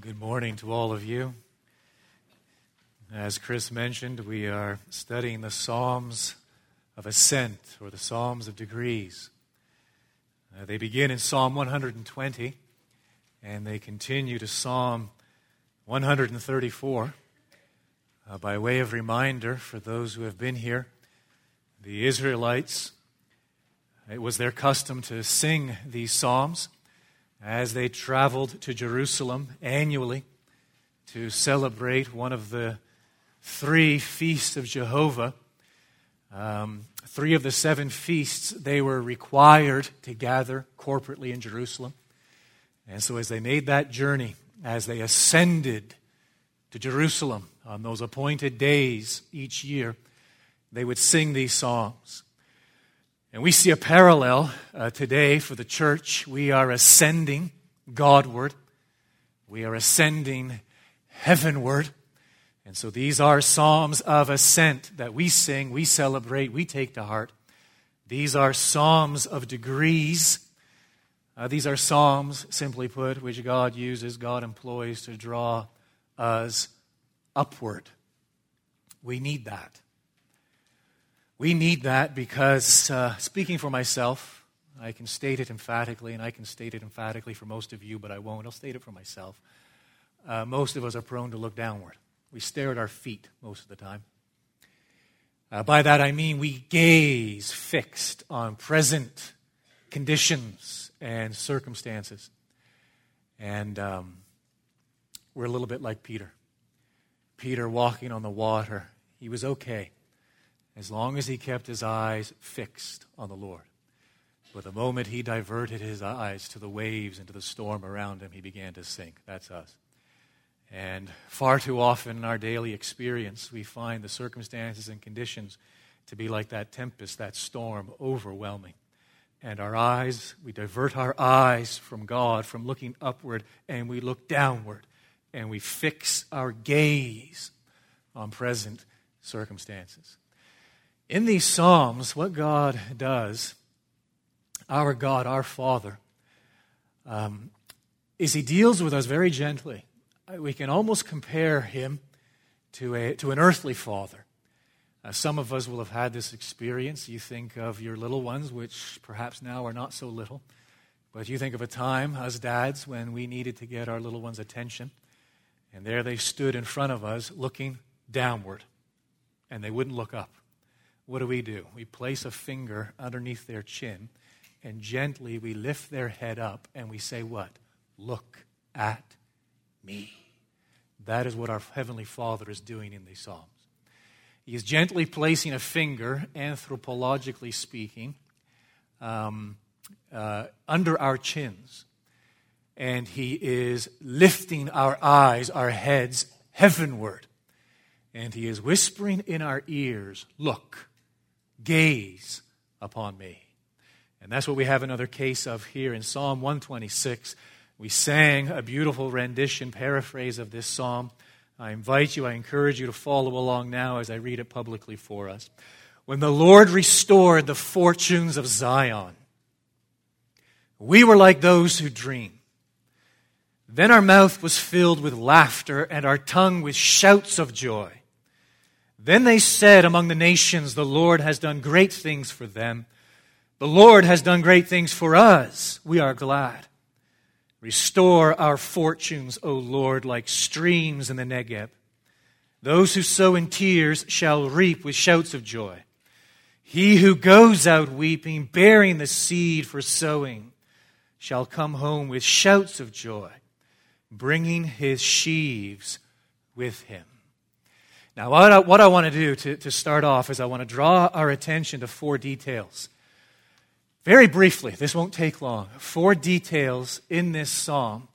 Good morning to all of you. As Chris mentioned, we are studying the Psalms of Ascent or the Psalms of Degrees. Uh, they begin in Psalm 120 and they continue to Psalm 134. Uh, by way of reminder for those who have been here, the Israelites, it was their custom to sing these Psalms as they traveled to Jerusalem annually to celebrate one of the three feasts of Jehovah. Um, three of the seven feasts, they were required to gather corporately in Jerusalem. And so, as they made that journey, as they ascended to Jerusalem on those appointed days each year, they would sing these songs. And we see a parallel uh, today for the church. We are ascending Godward, we are ascending heavenward. And so these are psalms of ascent that we sing, we celebrate, we take to heart. These are psalms of degrees. Uh, these are psalms, simply put, which God uses, God employs to draw us upward. We need that. We need that because, uh, speaking for myself, I can state it emphatically, and I can state it emphatically for most of you, but I won't. I'll state it for myself. Uh, most of us are prone to look downward. We stare at our feet most of the time. Uh, by that I mean we gaze fixed on present conditions and circumstances. And um, we're a little bit like Peter. Peter walking on the water, he was okay as long as he kept his eyes fixed on the Lord. But the moment he diverted his eyes to the waves and to the storm around him, he began to sink. That's us. And far too often in our daily experience, we find the circumstances and conditions to be like that tempest, that storm, overwhelming. And our eyes, we divert our eyes from God, from looking upward, and we look downward, and we fix our gaze on present circumstances. In these Psalms, what God does, our God, our Father, um, is He deals with us very gently. We can almost compare Him to, a, to an earthly father. Uh, some of us will have had this experience. You think of your little ones, which perhaps now are not so little, but you think of a time, as dads, when we needed to get our little ones' attention, and there they stood in front of us looking downward, and they wouldn't look up what do we do? We place a finger underneath their chin and gently we lift their head up and we say, What? Look at me. That is what our Heavenly Father is doing in these Psalms. He is gently placing a finger, anthropologically speaking, um, uh, under our chins. And He is lifting our eyes, our heads heavenward. And He is whispering in our ears, Look gaze upon me. And that's what we have another case of here in Psalm 126. We sang a beautiful rendition, paraphrase of this psalm. I invite you, I encourage you to follow along now as I read it publicly for us. When the Lord restored the fortunes of Zion, we were like those who dream. Then our mouth was filled with laughter and our tongue with shouts of joy. Then they said among the nations, The Lord has done great things for them. The Lord has done great things for us. We are glad. Restore our fortunes, O Lord, like streams in the Negeb. Those who sow in tears shall reap with shouts of joy. He who goes out weeping, bearing the seed for sowing, shall come home with shouts of joy, bringing his sheaves with him. Now, what I, what I want to do to, to start off is I want to draw our attention to four details. Very briefly, this won't take long. Four details in this psalm.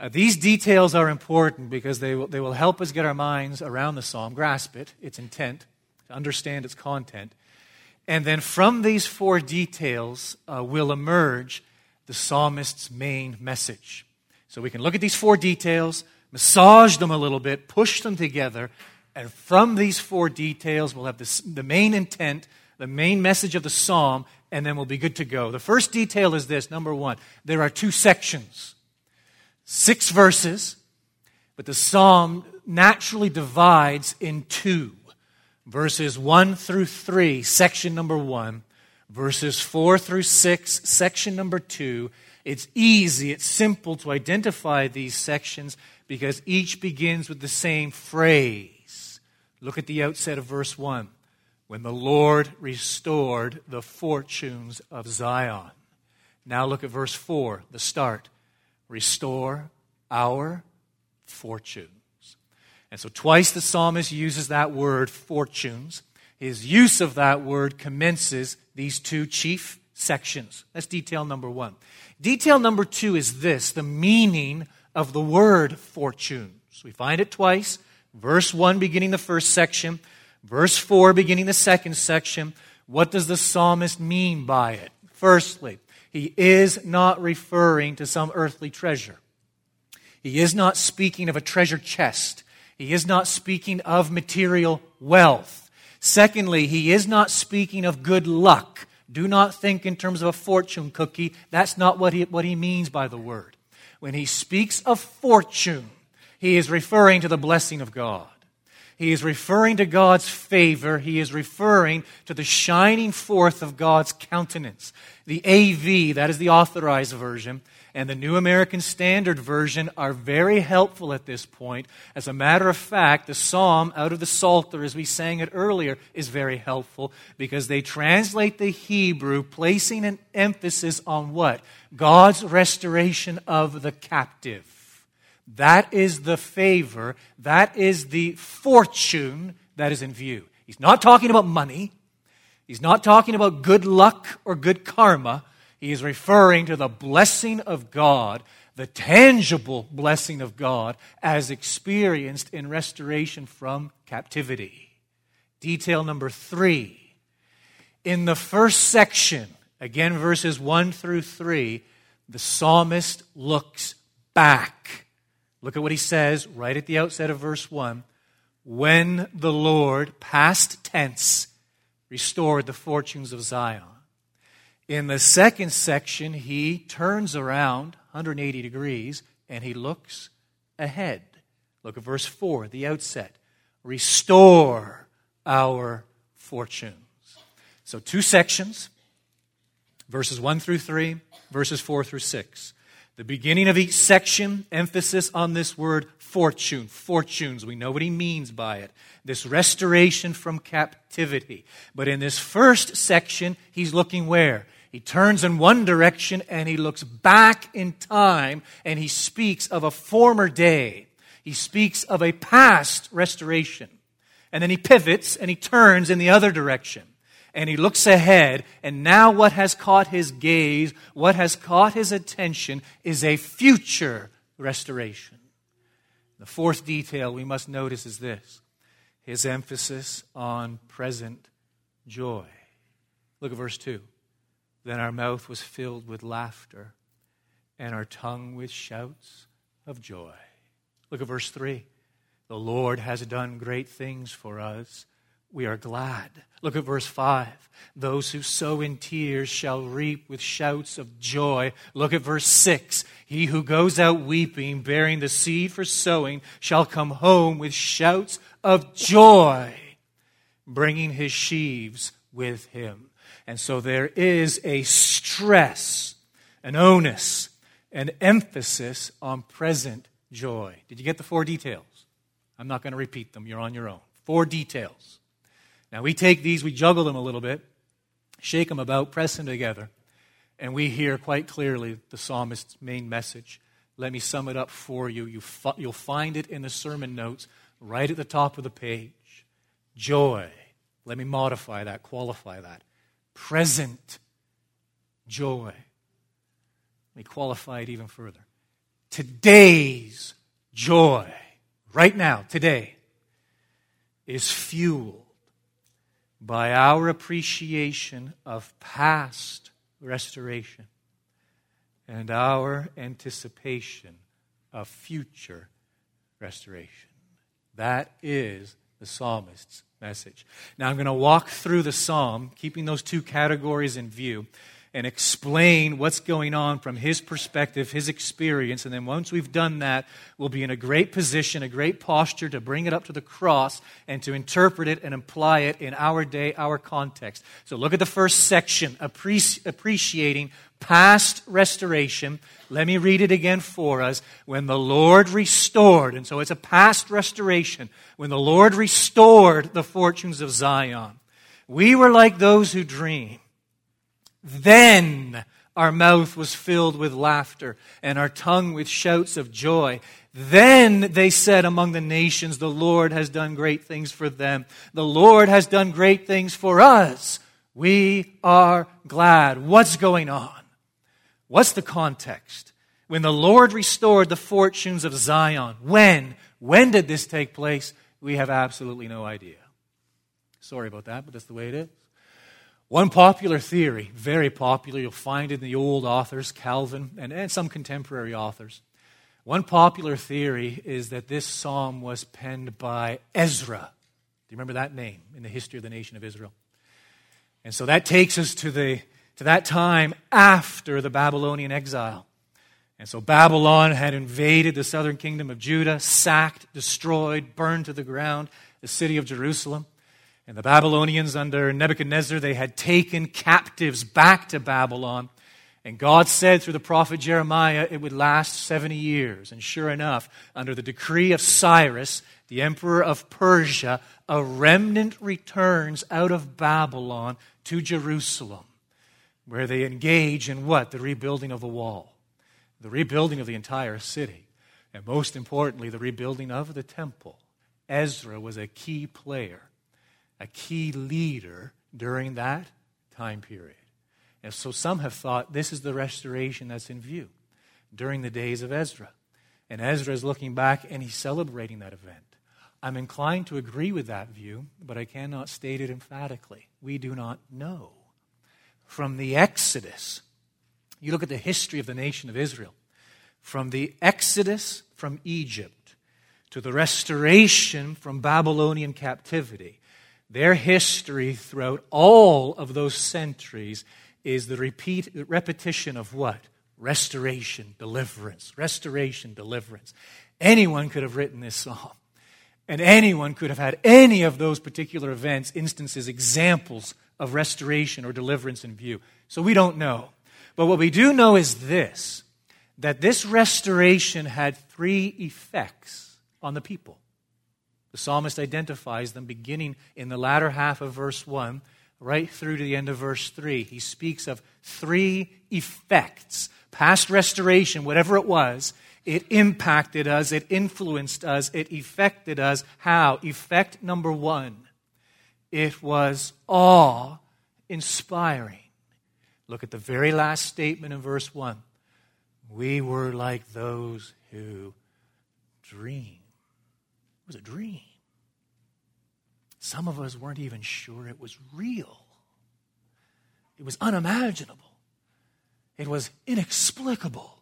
Uh, these details are important because they will, they will help us get our minds around the psalm, grasp it, its intent, to understand its content. And then from these four details uh, will emerge the psalmist's main message. So we can look at these four details, massage them a little bit, push them together, and from these four details, we'll have this, the main intent, the main message of the psalm, and then we'll be good to go. The first detail is this number one, there are two sections, six verses, But the psalm naturally divides in two verses 1 through 3, section number 1, verses 4 through 6, section number 2. It's easy, it's simple to identify these sections because each begins with the same phrase. Look at the outset of verse 1 when the Lord restored the fortunes of Zion. Now look at verse 4, the start. Restore our fortunes. And so twice the psalmist uses that word, fortunes. His use of that word commences these two chief sections. That's detail number one. Detail number two is this the meaning of the word fortunes. We find it twice. Verse 1 beginning the first section, verse 4 beginning the second section. What does the psalmist mean by it? Firstly, he is not referring to some earthly treasure. He is not speaking of a treasure chest. He is not speaking of material wealth. Secondly, he is not speaking of good luck. Do not think in terms of a fortune cookie. That's not what he, what he means by the word. When he speaks of fortune, he is referring to the blessing of God. He is referring to God's favor. He is referring to the shining forth of God's countenance. The AV, that is the authorized version, and the New American Standard Version are very helpful at this point. As a matter of fact, the psalm out of the Psalter, as we sang it earlier, is very helpful because they translate the Hebrew, placing an emphasis on what? God's restoration of the captive. That is the favor, that is the fortune that is in view. He's not talking about money. He's not talking about good luck or good karma. He is referring to the blessing of God, the tangible blessing of God as experienced in restoration from captivity. Detail number three. In the first section, again, verses 1 through 3, the psalmist looks back Look at what he says right at the outset of verse 1. When the Lord, past tense, restored the fortunes of Zion. In the second section, he turns around 180 degrees and he looks ahead. Look at verse 4, the outset. Restore our fortunes. So, two sections, verses 1 through 3, verses 4 through 6. The beginning of each section, emphasis on this word fortune, fortunes. We know what he means by it. This restoration from captivity. But in this first section, he's looking where? He turns in one direction and he looks back in time and he speaks of a former day. He speaks of a past restoration. And then he pivots and he turns in the other direction and he looks ahead, and now what has caught his gaze, what has caught his attention, is a future restoration. The fourth detail we must notice is this his emphasis on present joy. Look at verse 2. Then our mouth was filled with laughter, and our tongue with shouts of joy. Look at verse 3. The Lord has done great things for us we are glad. Look at verse 5. Those who sow in tears shall reap with shouts of joy. Look at verse 6. He who goes out weeping, bearing the seed for sowing, shall come home with shouts of joy, bringing his sheaves with him. And so there is a stress, an onus, an emphasis on present joy. Did you get the four details? I'm not going to repeat them. You're on your own. Four details. Now, we take these, we juggle them a little bit, shake them about, press them together, and we hear quite clearly the psalmist's main message. Let me sum it up for you. you you'll find it in the sermon notes right at the top of the page. Joy. Let me modify that, qualify that. Present joy. Let me qualify it even further. Today's joy, right now, today, is fueled by our appreciation of past restoration and our anticipation of future restoration. That is the psalmist's message. Now I'm going to walk through the psalm, keeping those two categories in view. And explain what's going on from his perspective, his experience. And then once we've done that, we'll be in a great position, a great posture to bring it up to the cross and to interpret it and apply it in our day, our context. So look at the first section, appreciating past restoration. Let me read it again for us. When the Lord restored, and so it's a past restoration, when the Lord restored the fortunes of Zion, we were like those who dream. Then our mouth was filled with laughter and our tongue with shouts of joy. Then they said among the nations, The Lord has done great things for them. The Lord has done great things for us. We are glad. What's going on? What's the context? When the Lord restored the fortunes of Zion, when? When did this take place? We have absolutely no idea. Sorry about that, but that's the way it is. One popular theory, very popular, you'll find in the old authors, Calvin, and, and some contemporary authors. One popular theory is that this psalm was penned by Ezra. Do you remember that name in the history of the nation of Israel? And so that takes us to, the, to that time after the Babylonian exile. And so Babylon had invaded the southern kingdom of Judah, sacked, destroyed, burned to the ground the city of Jerusalem. And the Babylonians under Nebuchadnezzar, they had taken captives back to Babylon. And God said through the prophet Jeremiah it would last 70 years. And sure enough, under the decree of Cyrus, the emperor of Persia, a remnant returns out of Babylon to Jerusalem, where they engage in what? The rebuilding of the wall, the rebuilding of the entire city, and most importantly, the rebuilding of the temple. Ezra was a key player a key leader during that time period. And so some have thought this is the restoration that's in view during the days of Ezra. And Ezra is looking back and he's celebrating that event. I'm inclined to agree with that view, but I cannot state it emphatically. We do not know. From the Exodus, you look at the history of the nation of Israel, from the Exodus from Egypt to the restoration from Babylonian captivity, their history throughout all of those centuries is the repeat, repetition of what? Restoration, deliverance, restoration, deliverance. Anyone could have written this psalm. And anyone could have had any of those particular events, instances, examples of restoration or deliverance in view. So we don't know. But what we do know is this that this restoration had three effects on the people. The psalmist identifies them beginning in the latter half of verse 1 right through to the end of verse 3. He speaks of three effects. Past restoration, whatever it was, it impacted us, it influenced us, it affected us. How? Effect number one it was awe inspiring. Look at the very last statement in verse 1. We were like those who dream was a dream. Some of us weren't even sure it was real. It was unimaginable. It was inexplicable.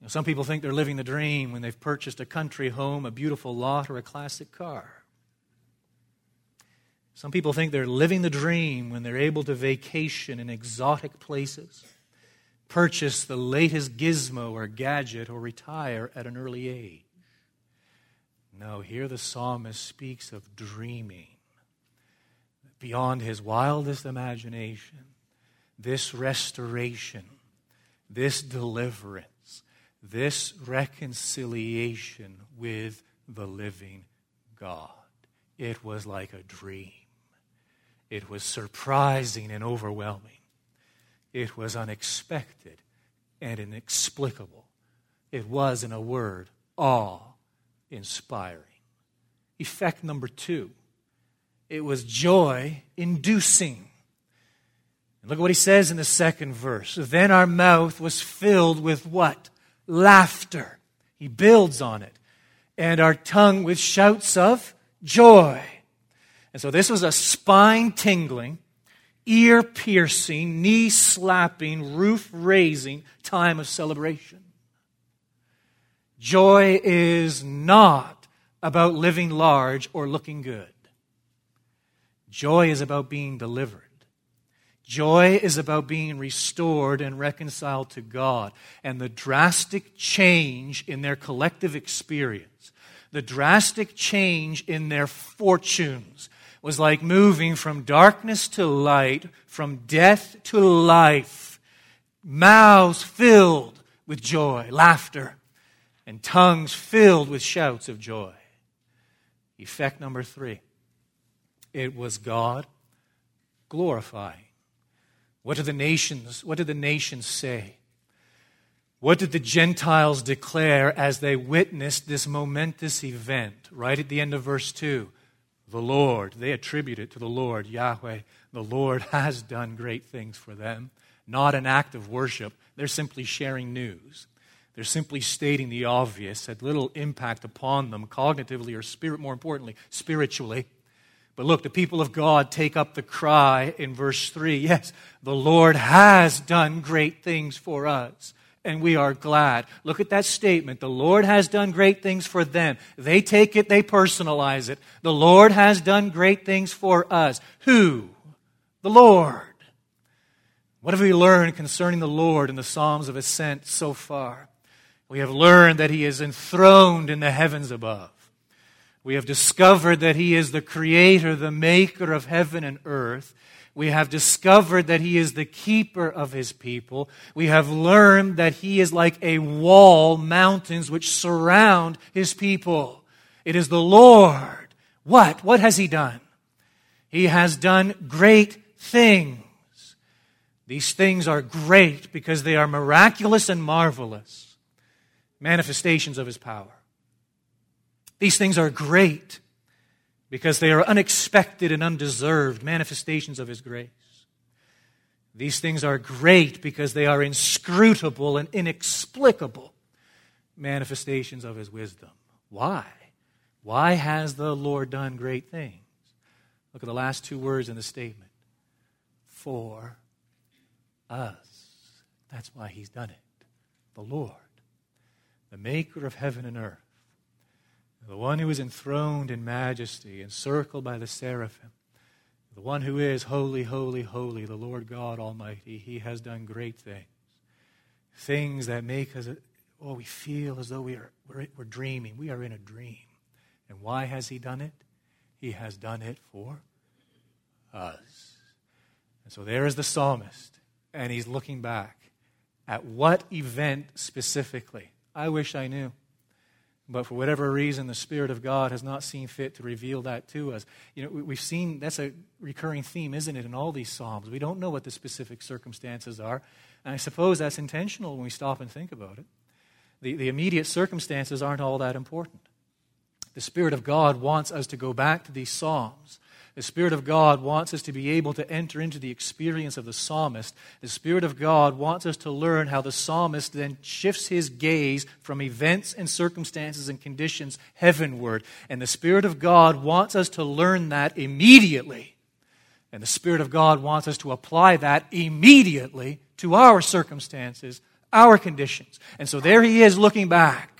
You know, some people think they're living the dream when they've purchased a country home, a beautiful lot, or a classic car. Some people think they're living the dream when they're able to vacation in exotic places, purchase the latest gizmo or gadget, or retire at an early age. No, here the psalmist speaks of dreaming beyond his wildest imagination. This restoration, this deliverance, this reconciliation with the living God. It was like a dream. It was surprising and overwhelming. It was unexpected and inexplicable. It was, in a word, awe inspiring. Effect number two it was joy inducing. Look at what he says in the second verse. Then our mouth was filled with what? Laughter. He builds on it. And our tongue with shouts of joy. And so this was a spine tingling, ear piercing, knee slapping, roof raising time of celebration. Joy is not about living large or looking good. Joy is about being delivered. Joy is about being restored and reconciled to God. And the drastic change in their collective experience, the drastic change in their fortunes, was like moving from darkness to light, from death to life. Mouths filled with joy, laughter, and tongues filled with shouts of joy. Effect number three it was God glorifying. What did the nations, what did the nations say? What did the Gentiles declare as they witnessed this momentous event? Right at the end of verse 2. The Lord, they attribute it to the Lord, Yahweh. The Lord has done great things for them. Not an act of worship. They're simply sharing news. They're simply stating the obvious, had little impact upon them cognitively or spirit, more importantly, spiritually. But look, the people of God take up the cry in verse 3 yes, the Lord has done great things for us, and we are glad. Look at that statement. The Lord has done great things for them. They take it, they personalize it. The Lord has done great things for us. Who? The Lord. What have we learned concerning the Lord in the Psalms of Ascent so far? We have learned that He is enthroned in the heavens above. We have discovered that He is the creator, the maker of heaven and earth. We have discovered that He is the keeper of His people. We have learned that He is like a wall, mountains which surround His people. It is the Lord. What? What has He done? He has done great things. These things are great because they are miraculous and marvelous manifestations of His power. These things are great because they are unexpected and undeserved manifestations of His grace. These things are great because they are inscrutable and inexplicable manifestations of His wisdom. Why? Why has the Lord done great things? Look at the last two words in the statement for us. That's why He's done it. The Lord, the maker of heaven and earth the one who is enthroned in majesty, encircled by the seraphim, the one who is holy, holy, holy, the Lord God Almighty, he has done great things. Things that make us, oh, we feel as though we are, we're, we're dreaming. We are in a dream. And why has he done it? He has done it for us. And so there is the psalmist, and he's looking back at what event specifically? I wish I knew. But for whatever reason, the Spirit of God has not seen fit to reveal that to us. You know, we've seen that's a recurring theme, isn't it, in all these Psalms? We don't know what the specific circumstances are. And I suppose that's intentional when we stop and think about it. The, the immediate circumstances aren't all that important. The Spirit of God wants us to go back to these Psalms the Spirit of God wants us to be able to enter into the experience of the psalmist. The Spirit of God wants us to learn how the psalmist then shifts his gaze from events and circumstances and conditions heavenward. And the Spirit of God wants us to learn that immediately. And the Spirit of God wants us to apply that immediately to our circumstances, our conditions. And so there he is looking back.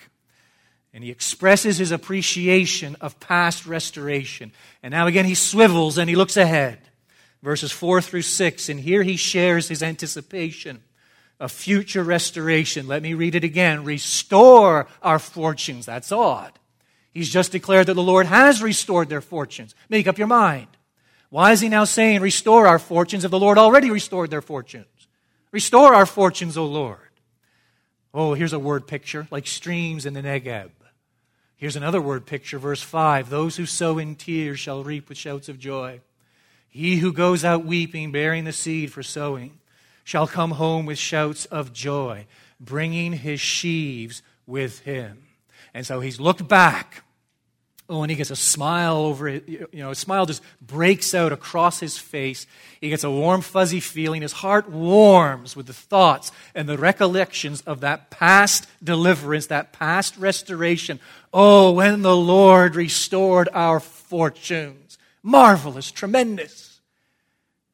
And he expresses his appreciation of past restoration. And now again, he swivels and he looks ahead. Verses 4 through 6. And here he shares his anticipation of future restoration. Let me read it again. Restore our fortunes. That's odd. He's just declared that the Lord has restored their fortunes. Make up your mind. Why is he now saying, Restore our fortunes if the Lord already restored their fortunes? Restore our fortunes, O Lord. Oh, here's a word picture like streams in the Negeb. Here's another word picture, verse 5 Those who sow in tears shall reap with shouts of joy. He who goes out weeping, bearing the seed for sowing, shall come home with shouts of joy, bringing his sheaves with him. And so he's looked back Oh, and he gets a smile over it. You know, a smile just breaks out across his face. He gets a warm, fuzzy feeling. His heart warms with the thoughts and the recollections of that past deliverance, that past restoration. Oh, when the Lord restored our fortunes. Marvelous, tremendous.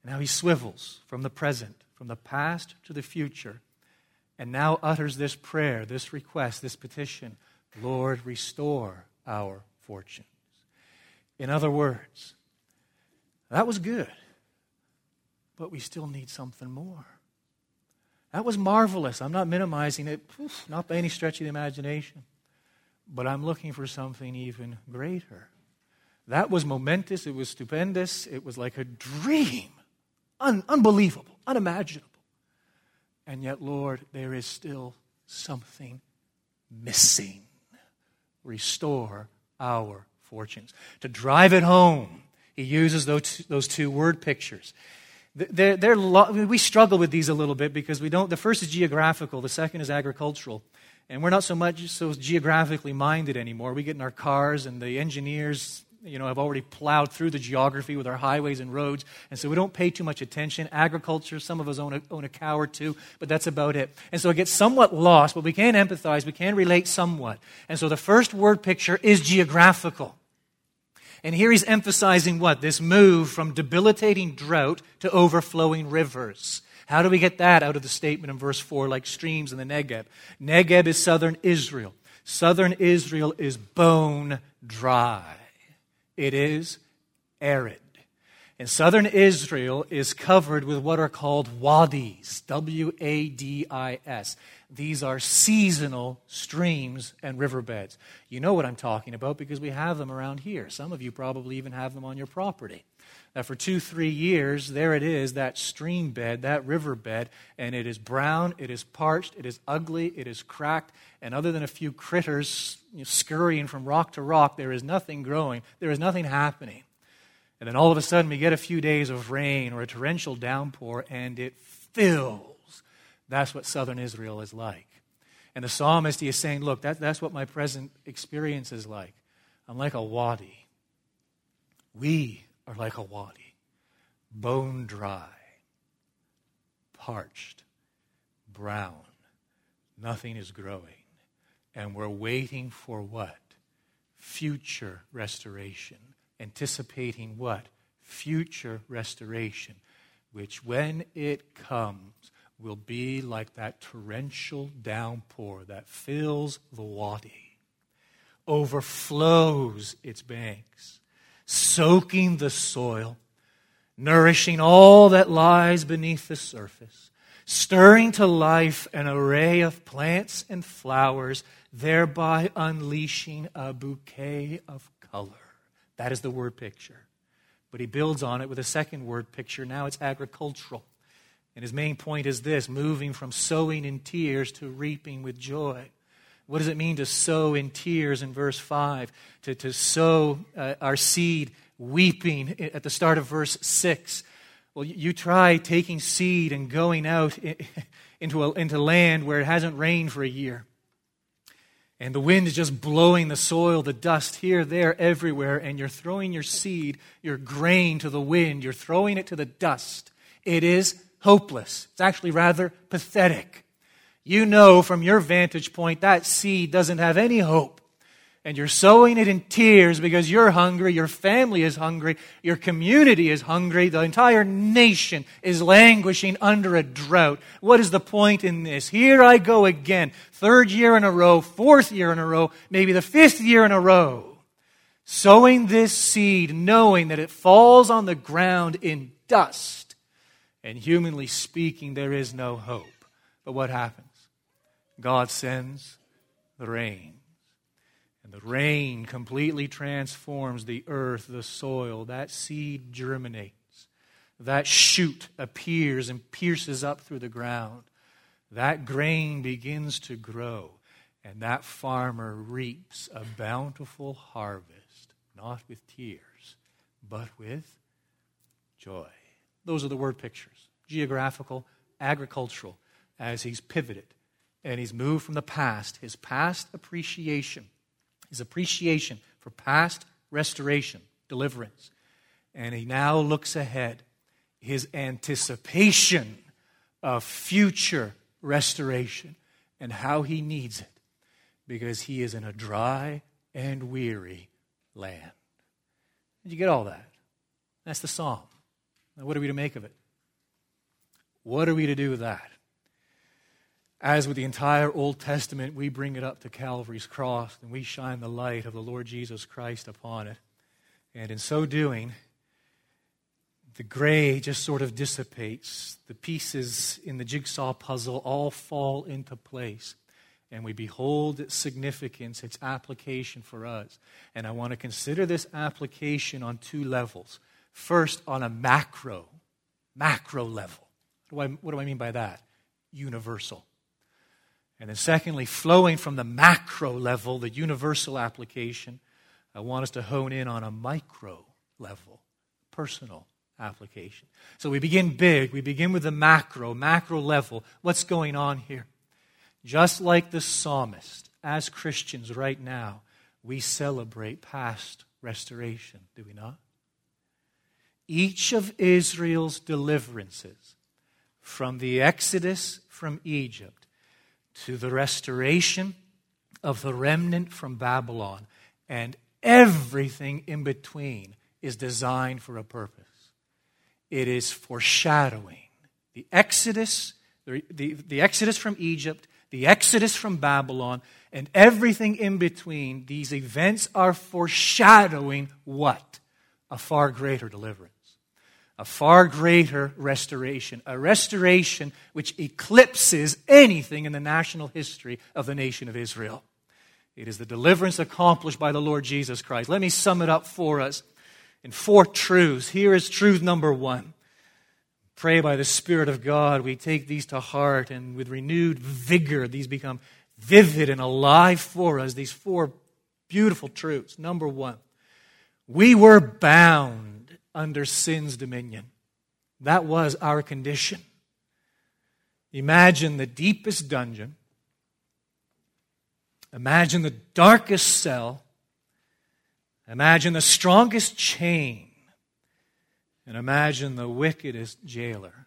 Now he swivels from the present, from the past to the future, and now utters this prayer, this request, this petition Lord, restore our fortunes. In other words, that was good. but we still need something more. That was marvelous. I'm not minimizing it, not by any stretch of the imagination. But I'm looking for something even greater. That was momentous. It was stupendous. It was like a dream. Un- unbelievable, unimaginable. And yet, Lord, there is still something missing. Restore our fortunes. To drive it home, he uses those, those two word pictures. They're, they're lo- we struggle with these a little bit because we don't. The first is geographical, the second is agricultural. And we're not so much so geographically minded anymore. We get in our cars, and the engineers you know, have already plowed through the geography with our highways and roads, and so we don't pay too much attention. Agriculture, some of us own a, own a cow or two, but that's about it. And so it gets somewhat lost, but we can empathize, we can relate somewhat. And so the first word picture is geographical. And here he's emphasizing what? This move from debilitating drought to overflowing rivers. How do we get that out of the statement in verse 4, like streams in the Negeb? Negeb is southern Israel. Southern Israel is bone dry, it is arid. And southern Israel is covered with what are called wadis, W A D I S. These are seasonal streams and riverbeds. You know what I'm talking about because we have them around here. Some of you probably even have them on your property. That for two, three years, there it is, that stream bed, that river bed, and it is brown, it is parched, it is ugly, it is cracked, and other than a few critters scurrying from rock to rock, there is nothing growing, there is nothing happening. And then all of a sudden, we get a few days of rain or a torrential downpour, and it fills. That's what southern Israel is like. And the psalmist he is saying, Look, that, that's what my present experience is like. I'm like a wadi. We are like a wadi, bone dry, parched, brown. Nothing is growing. And we're waiting for what? Future restoration anticipating what? Future restoration, which when it comes will be like that torrential downpour that fills the wadi, overflows its banks, soaking the soil, nourishing all that lies beneath the surface, stirring to life an array of plants and flowers, thereby unleashing a bouquet of color. That is the word picture. But he builds on it with a second word picture. Now it's agricultural. And his main point is this moving from sowing in tears to reaping with joy. What does it mean to sow in tears in verse 5? To, to sow uh, our seed weeping at the start of verse 6. Well, you try taking seed and going out into, a, into land where it hasn't rained for a year and the wind is just blowing the soil, the dust here, there, everywhere, and you're throwing your seed, your grain to the wind, you're throwing it to the dust. It is hopeless. It's actually rather pathetic. You know from your vantage point that seed doesn't have any hope and you're sowing it in tears because you're hungry, your family is hungry, your community is hungry, the entire nation is languishing under a drought. What is the point in this? Here I go again, third year in a row, fourth year in a row, maybe the fifth year in a row, sowing this seed, knowing that it falls on the ground in dust. And humanly speaking, there is no hope. But what happens? God sends the rain and the rain completely transforms the earth, the soil. That seed germinates. That shoot appears and pierces up through the ground. That grain begins to grow. And that farmer reaps a bountiful harvest, not with tears, but with joy. Those are the word pictures geographical, agricultural, as he's pivoted and he's moved from the past, his past appreciation his appreciation for past restoration, deliverance. And he now looks ahead, his anticipation of future restoration and how he needs it because he is in a dry and weary land. Did you get all that? That's the psalm. Now, what are we to make of it? What are we to do with that? As with the entire Old Testament, we bring it up to Calvary's cross and we shine the light of the Lord Jesus Christ upon it. And in so doing, the gray just sort of dissipates. The pieces in the jigsaw puzzle all fall into place. And we behold its significance, its application for us. And I want to consider this application on two levels. First, on a macro, macro level. What do I, what do I mean by that? Universal. And then, secondly, flowing from the macro level, the universal application, I want us to hone in on a micro level, personal application. So we begin big. We begin with the macro, macro level. What's going on here? Just like the psalmist, as Christians right now, we celebrate past restoration, do we not? Each of Israel's deliverances, from the exodus from Egypt to the restoration of the remnant from Babylon, and everything in between, is designed for a purpose it is foreshadowing. The Exodus, the, the, the, Exodus from Egypt, the Exodus from Babylon, and everything in between, these events are foreshadowing what? A far greater deliverance. A far greater restoration. A restoration which eclipses anything in the national history of the nation of Israel. It is the deliverance accomplished by the Lord Jesus Christ. Let me sum it up for us in four truths. Here is truth number one. Pray by the Spirit of God, we take these to heart, and with renewed vigor, these become vivid and alive for us. These four beautiful truths. Number one, we were bound under sin's dominion. That was our condition. Imagine the deepest dungeon. Imagine the darkest cell. Imagine the strongest chain. And imagine the wickedest jailer.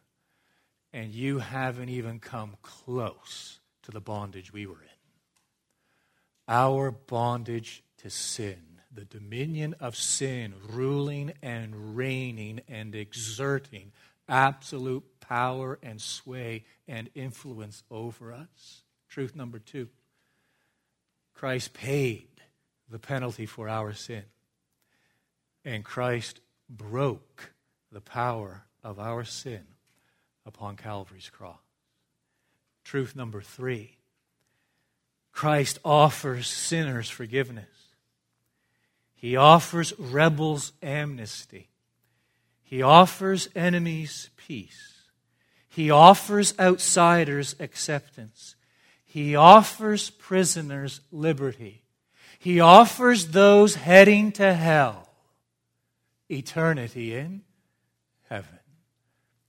And you haven't even come close to the bondage we were in. Our bondage to sin, the dominion of sin, ruling and reigning and exerting absolute power and sway and influence over us. Truth number two Christ paid the penalty for our sin and Christ broke the power of our sin upon Calvary's cross. Truth number three Christ offers sinners forgiveness. He offers rebels amnesty. He offers enemies peace. He offers outsiders acceptance. He offers prisoners liberty. He offers those heading to hell eternity in heaven.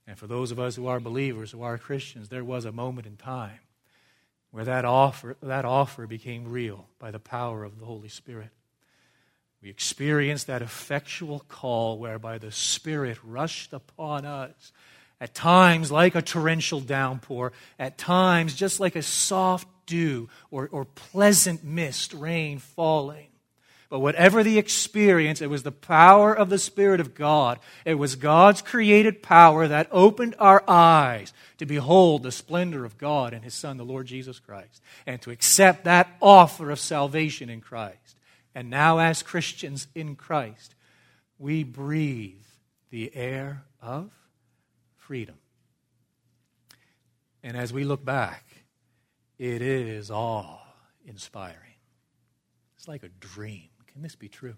And for those of us who are believers, who are Christians, there was a moment in time where that offer, that offer became real by the power of the Holy Spirit. We experienced that effectual call whereby the Spirit rushed upon us, at times like a torrential downpour, at times just like a soft dew or, or pleasant mist, rain falling. But whatever the experience, it was the power of the Spirit of God. It was God's created power that opened our eyes to behold the splendor of God and His Son, the Lord Jesus Christ, and to accept that offer of salvation in Christ. And now, as Christians in Christ, we breathe the air of freedom. And as we look back, it is awe inspiring. It's like a dream. Can this be true?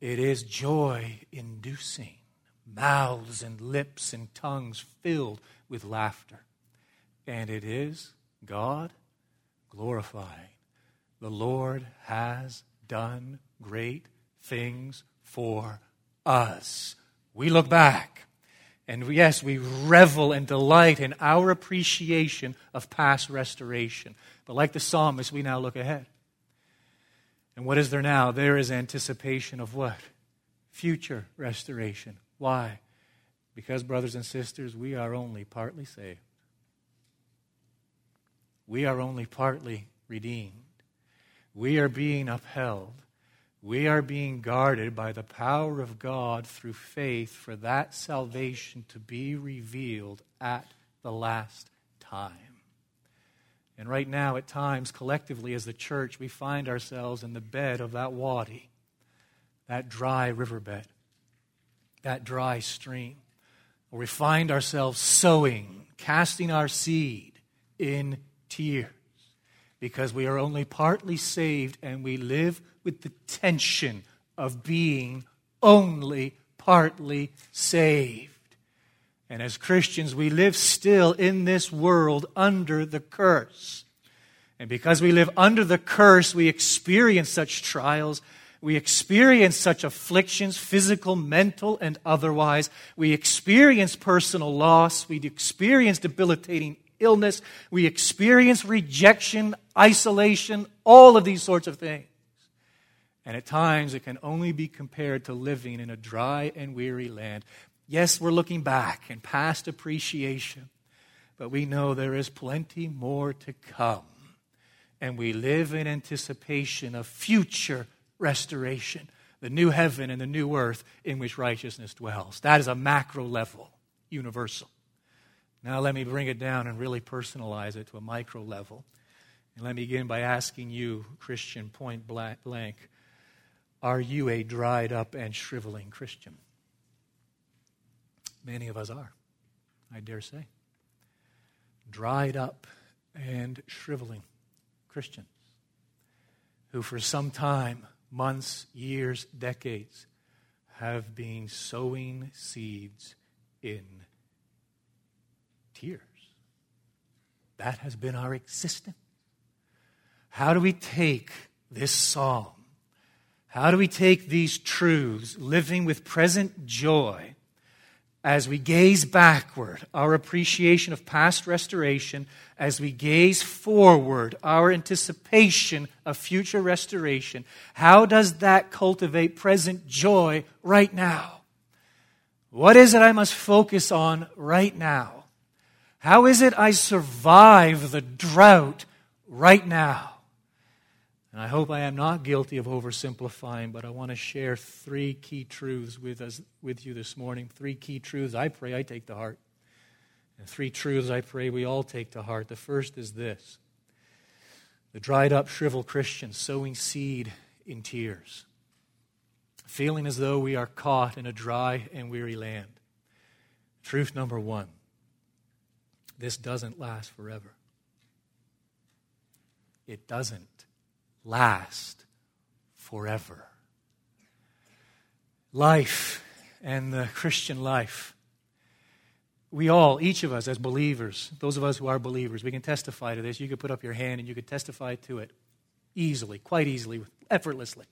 It is joy inducing, mouths and lips and tongues filled with laughter. And it is God glorifying. The Lord has done great things for us. We look back. And yes, we revel and delight in our appreciation of past restoration. But like the psalmist, we now look ahead. And what is there now? There is anticipation of what? Future restoration. Why? Because, brothers and sisters, we are only partly saved. We are only partly redeemed. We are being upheld. We are being guarded by the power of God through faith for that salvation to be revealed at the last time. And right now, at times, collectively as the church, we find ourselves in the bed of that wadi, that dry riverbed. that dry stream, where we find ourselves sowing, casting our seed in tears, because we are only partly saved and we live with the tension of being only partly saved. And as Christians, we live still in this world under the curse. And because we live under the curse, we experience such trials. We experience such afflictions, physical, mental, and otherwise. We experience personal loss. We experience debilitating illness. We experience rejection, isolation, all of these sorts of things. And at times, it can only be compared to living in a dry and weary land. Yes, we're looking back and past appreciation, but we know there is plenty more to come. And we live in anticipation of future restoration, the new heaven and the new earth in which righteousness dwells. That is a macro level, universal. Now, let me bring it down and really personalize it to a micro level. And let me begin by asking you, Christian, point blank, are you a dried up and shriveling Christian? Many of us are, I dare say. Dried up and shriveling Christians who, for some time, months, years, decades, have been sowing seeds in tears. That has been our existence. How do we take this psalm? How do we take these truths, living with present joy, as we gaze backward, our appreciation of past restoration, as we gaze forward, our anticipation of future restoration, how does that cultivate present joy right now? What is it I must focus on right now? How is it I survive the drought right now? And I hope I am not guilty of oversimplifying, but I want to share three key truths with us with you this morning. Three key truths I pray I take to heart. And three truths I pray we all take to heart. The first is this the dried up, shriveled Christian sowing seed in tears, feeling as though we are caught in a dry and weary land. Truth number one this doesn't last forever. It doesn't last forever. Life and the Christian life. We all, each of us as believers, those of us who are believers, we can testify to this. You could put up your hand and you could testify to it easily, quite easily, effortlessly.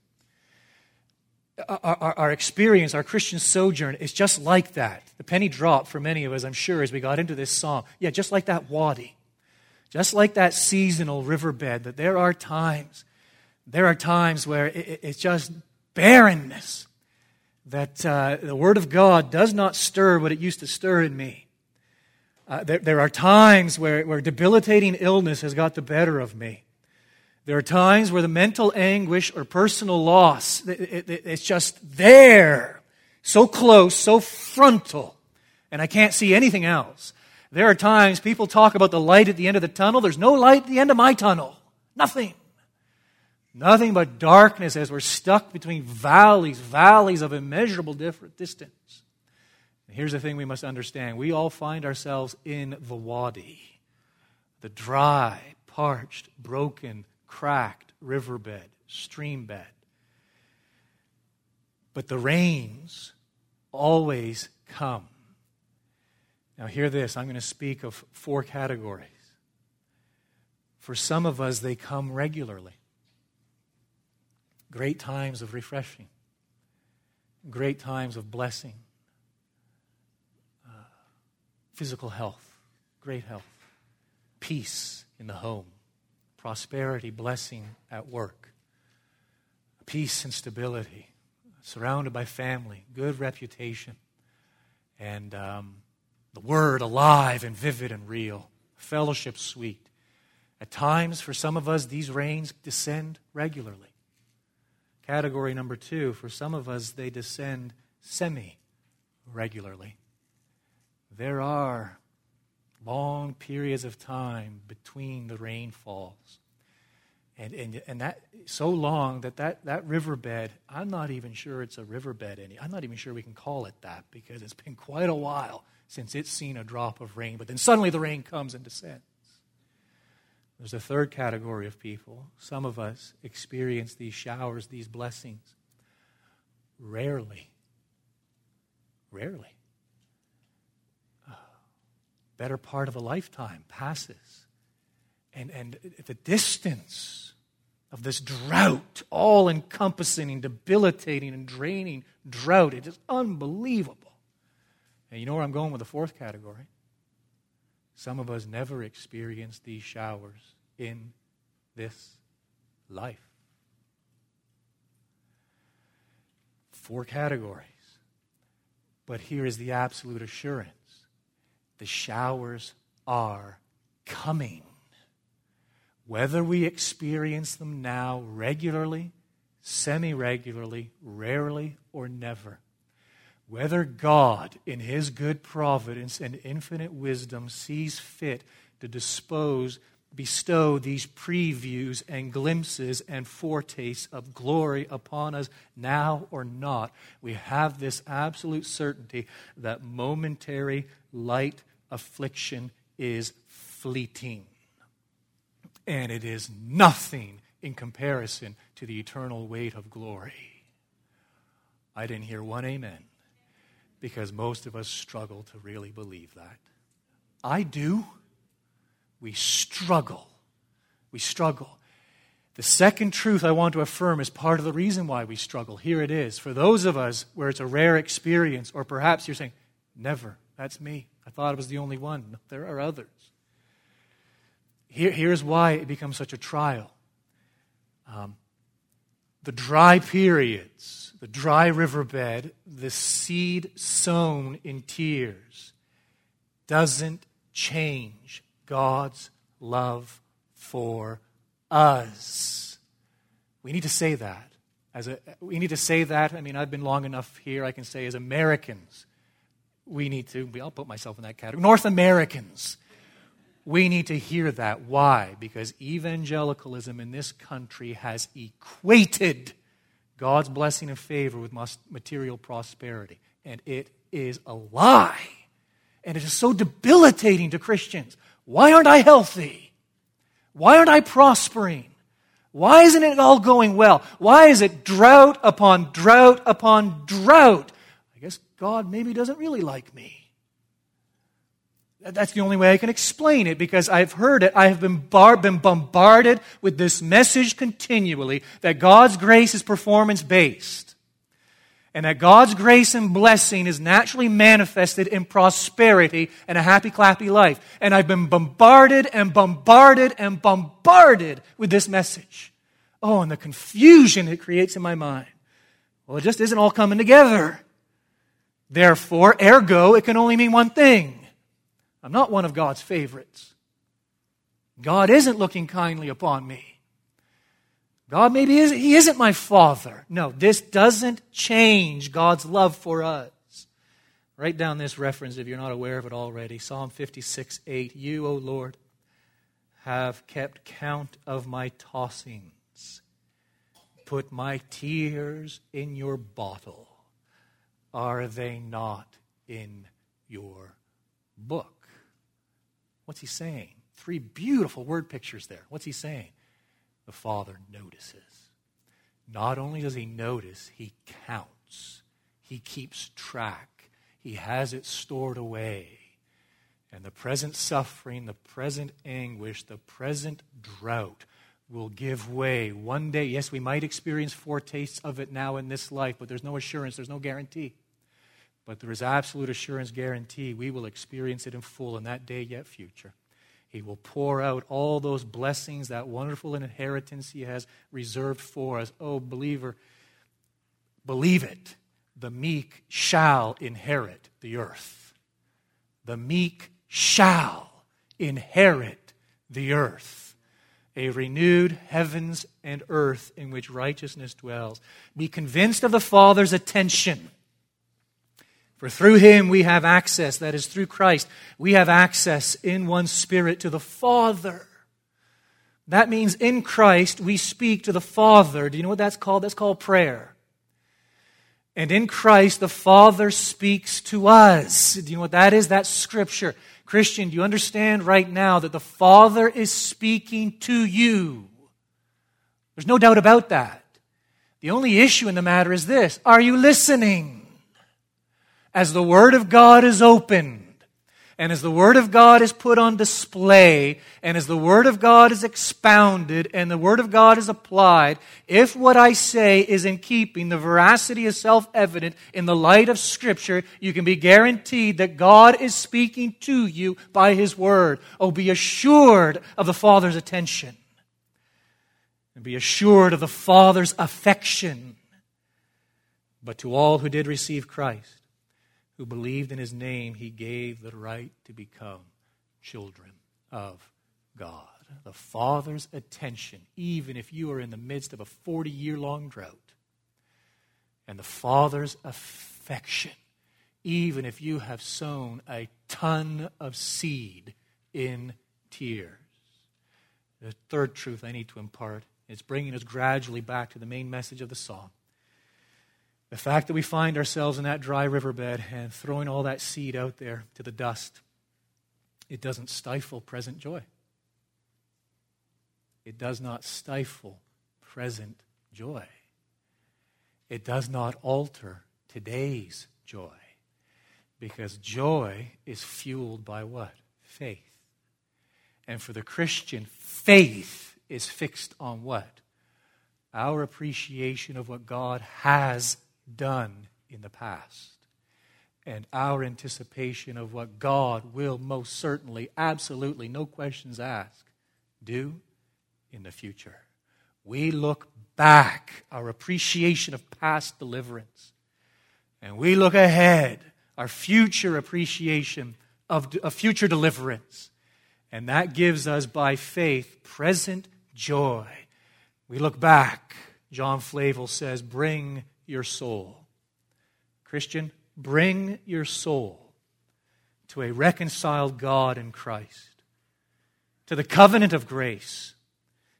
Our, our, our, experience, our Christian sojourn is just like that. The penny dropped for many of us, I'm sure, as we got into this psalm. Yeah, just like that wadi, just like that seasonal riverbed, that there are times there are times where it's just barrenness, that uh, the Word of God does not stir what it used to stir in me. Uh, there, there, are times where, where debilitating illness has got the better of me. There are times where the mental anguish or personal loss, it, it, it's just there, so close, so frontal, and I can't see anything else. There are times people talk about the light at the end of the tunnel. There's no light at the end of my tunnel. Nothing. Nothing but darkness as we're stuck between valleys, valleys of immeasurable different distance. And here's the thing we must understand we all find ourselves in the wadi, the dry, parched, broken, cracked riverbed, stream bed. But the rains always come. Now, hear this. I'm going to speak of four categories. For some of us, they come regularly. Great times of refreshing, great times of blessing, uh, physical health, great health, peace in the home, prosperity, blessing at work, peace and stability, surrounded by family, good reputation, and um, the word alive and vivid and real, fellowship sweet. At times, for some of us, these rains descend regularly. Category number two, for some of us, they descend semi regularly. There are long periods of time between the rainfalls. And, and, and that so long that, that that riverbed, I'm not even sure it's a riverbed any. I'm not even sure we can call it that because it's been quite a while since it's seen a drop of rain. But then suddenly the rain comes and descends. There's a third category of people. Some of us experience these showers, these blessings, rarely. Rarely. Better part of a lifetime passes. And, and the distance of this drought, all encompassing and debilitating and draining drought, it is unbelievable. And you know where I'm going with the fourth category? Some of us never experience these showers in this life. Four categories. But here is the absolute assurance the showers are coming. Whether we experience them now regularly, semi regularly, rarely, or never, whether God, in His good providence and infinite wisdom, sees fit to dispose, bestow these previews and glimpses and foretastes of glory upon us now or not, we have this absolute certainty that momentary light affliction is fleeting. And it is nothing in comparison to the eternal weight of glory. I didn't hear one amen because most of us struggle to really believe that. I do. We struggle. We struggle. The second truth I want to affirm is part of the reason why we struggle. Here it is. For those of us where it's a rare experience, or perhaps you're saying, never, that's me. I thought I was the only one. there are others. Here, here's why it becomes such a trial. Um, the dry periods, the dry riverbed, the seed sown in tears, doesn't change God's love for us. We need to say that. As a, we need to say that. I mean, I've been long enough here, I can say as Americans, we need to, I'll put myself in that category. North Americans, we need to hear that. Why? Because evangelicalism in this country has equated God's blessing and favor with material prosperity. And it is a lie. And it is so debilitating to Christians. Why aren't I healthy? Why aren't I prospering? Why isn't it all going well? Why is it drought upon drought upon drought? God maybe doesn't really like me. That's the only way I can explain it because I've heard it. I have been, bar- been bombarded with this message continually that God's grace is performance based and that God's grace and blessing is naturally manifested in prosperity and a happy, clappy life. And I've been bombarded and bombarded and bombarded with this message. Oh, and the confusion it creates in my mind. Well, it just isn't all coming together. Therefore, ergo, it can only mean one thing I'm not one of God's favorites. God isn't looking kindly upon me. God maybe is, he isn't my father. No, this doesn't change God's love for us. Write down this reference if you're not aware of it already. Psalm 56, 8. You, O Lord, have kept count of my tossings. Put my tears in your bottle. Are they not in your book? What's he saying? Three beautiful word pictures there. What's he saying? The Father notices. Not only does he notice, he counts, he keeps track, he has it stored away. And the present suffering, the present anguish, the present drought will give way one day. Yes, we might experience foretastes of it now in this life, but there's no assurance, there's no guarantee. But there is absolute assurance guarantee we will experience it in full in that day yet future. He will pour out all those blessings, that wonderful inheritance He has reserved for us. Oh, believer, believe it. The meek shall inherit the earth. The meek shall inherit the earth. A renewed heavens and earth in which righteousness dwells. Be convinced of the Father's attention for through him we have access, that is, through Christ, we have access in one spirit to the Father. That means in Christ we speak to the Father. Do you know what that's called? That's called prayer. And in Christ, the Father speaks to us. Do you know what that is? That's Scripture. Christian, do you understand right now that the Father is speaking to you? There's no doubt about that. The only issue in the matter is this Are you listening? As the Word of God is opened, and as the Word of God is put on display, and as the Word of God is expounded, and the Word of God is applied, if what I say is in keeping, the veracity is self evident in the light of Scripture, you can be guaranteed that God is speaking to you by His Word. Oh, be assured of the Father's attention, and be assured of the Father's affection. But to all who did receive Christ, who believed in his name, he gave the right to become children of God. The Father's attention, even if you are in the midst of a 40 year long drought, and the Father's affection, even if you have sown a ton of seed in tears. The third truth I need to impart is bringing us gradually back to the main message of the song. The fact that we find ourselves in that dry riverbed and throwing all that seed out there to the dust, it doesn't stifle present joy. It does not stifle present joy. It does not alter today's joy. Because joy is fueled by what? Faith. And for the Christian, faith is fixed on what? Our appreciation of what God has done in the past and our anticipation of what God will most certainly, absolutely, no questions asked, do in the future. We look back, our appreciation of past deliverance, and we look ahead, our future appreciation of, of future deliverance. And that gives us, by faith, present joy. We look back. John Flavel says, Bring your soul. Christian, bring your soul to a reconciled God in Christ, to the covenant of grace,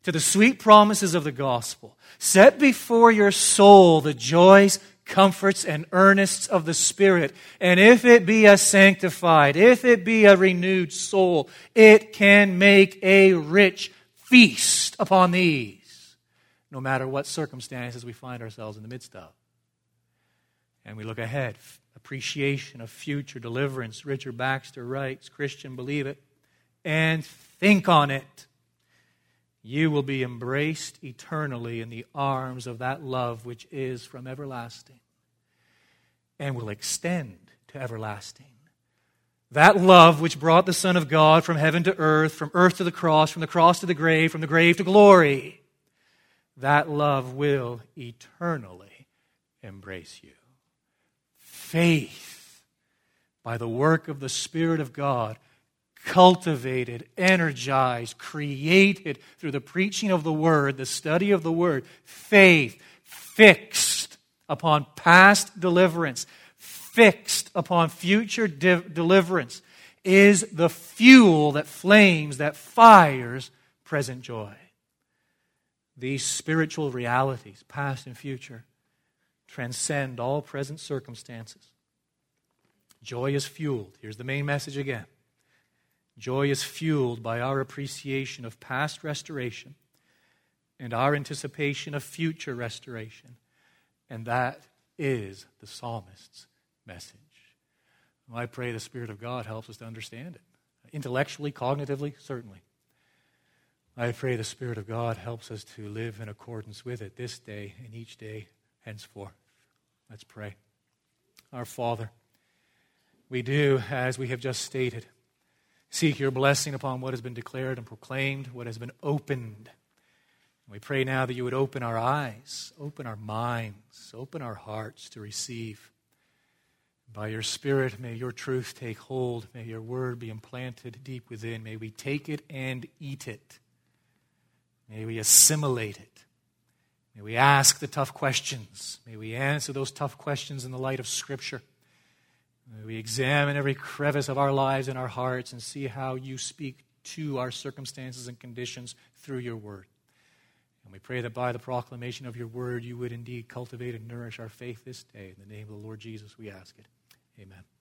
to the sweet promises of the gospel. Set before your soul the joys, comforts, and earnests of the Spirit. And if it be a sanctified, if it be a renewed soul, it can make a rich feast upon these, no matter what circumstances we find ourselves in the midst of. And we look ahead, appreciation of future deliverance. Richard Baxter writes Christian, believe it and think on it. You will be embraced eternally in the arms of that love which is from everlasting and will extend to everlasting. That love which brought the Son of God from heaven to earth, from earth to the cross, from the cross to the grave, from the grave to glory, that love will eternally embrace you faith by the work of the Spirit of God, cultivated, energized, created through the preaching of the Word, the study of the Word, faith fixed upon past deliverance, fixed upon future de- deliverance, is the fuel that flames, that fires present joy. These spiritual realities, past and future, transcend all present circumstances. Joy is fueled. Here's the main message again. Joy is fueled by our appreciation of past restoration and our anticipation of future restoration. And that is the psalmist's message. Well, I pray the Spirit of God helps us to understand it. Intellectually, cognitively, certainly. I pray the Spirit of God helps us to live in accordance with it this day and each day henceforth. Let's pray. Our Father, we do, as we have just stated, seek your blessing upon what has been declared and proclaimed, what has been opened. We pray now that you would open our eyes, open our minds, open our hearts to receive. By your Spirit, may your truth take hold. May your word be implanted deep within. May we take it and eat it. May we assimilate it. May we ask the tough questions. May we answer those tough questions in the light of Scripture. May we examine every crevice of our lives and our hearts and see how you speak to our circumstances and conditions through your word. And we pray that by the proclamation of your word, you would indeed cultivate and nourish our faith this day. In the name of the Lord Jesus, we ask it. Amen.